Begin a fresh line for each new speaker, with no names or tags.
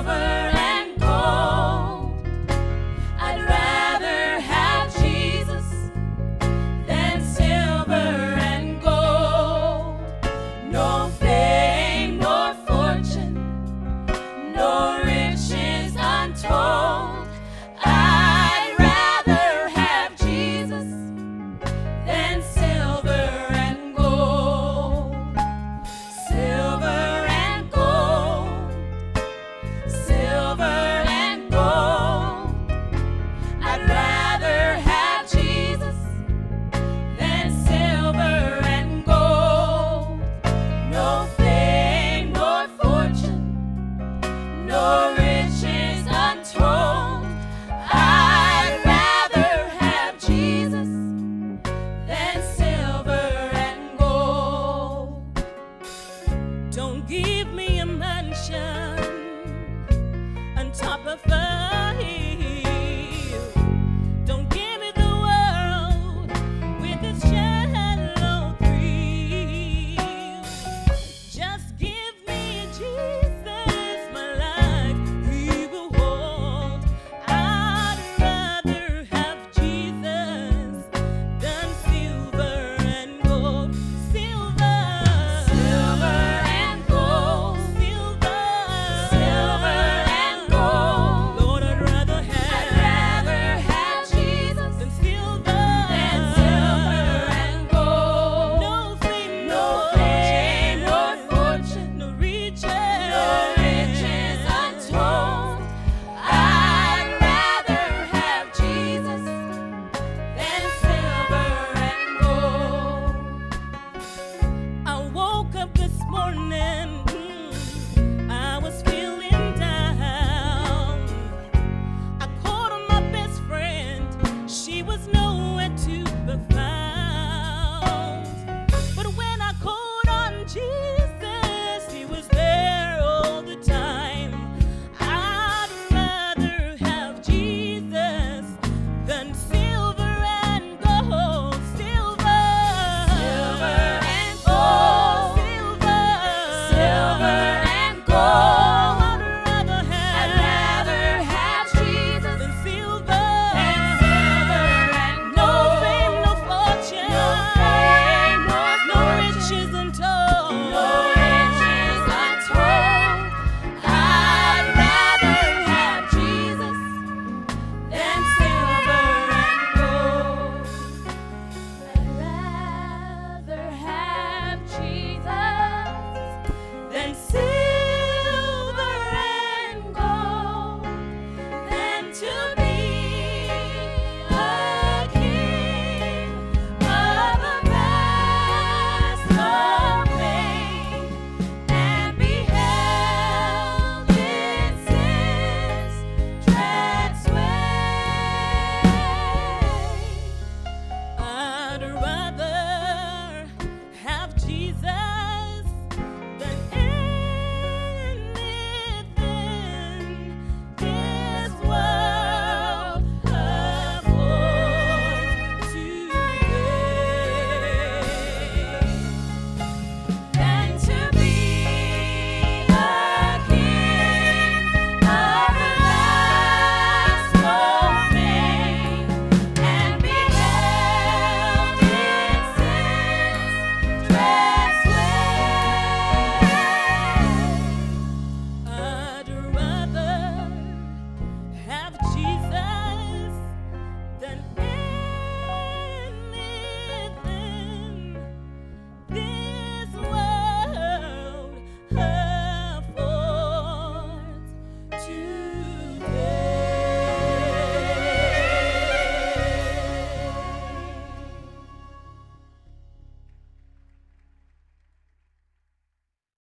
over.
Don't give me a mansion on top of a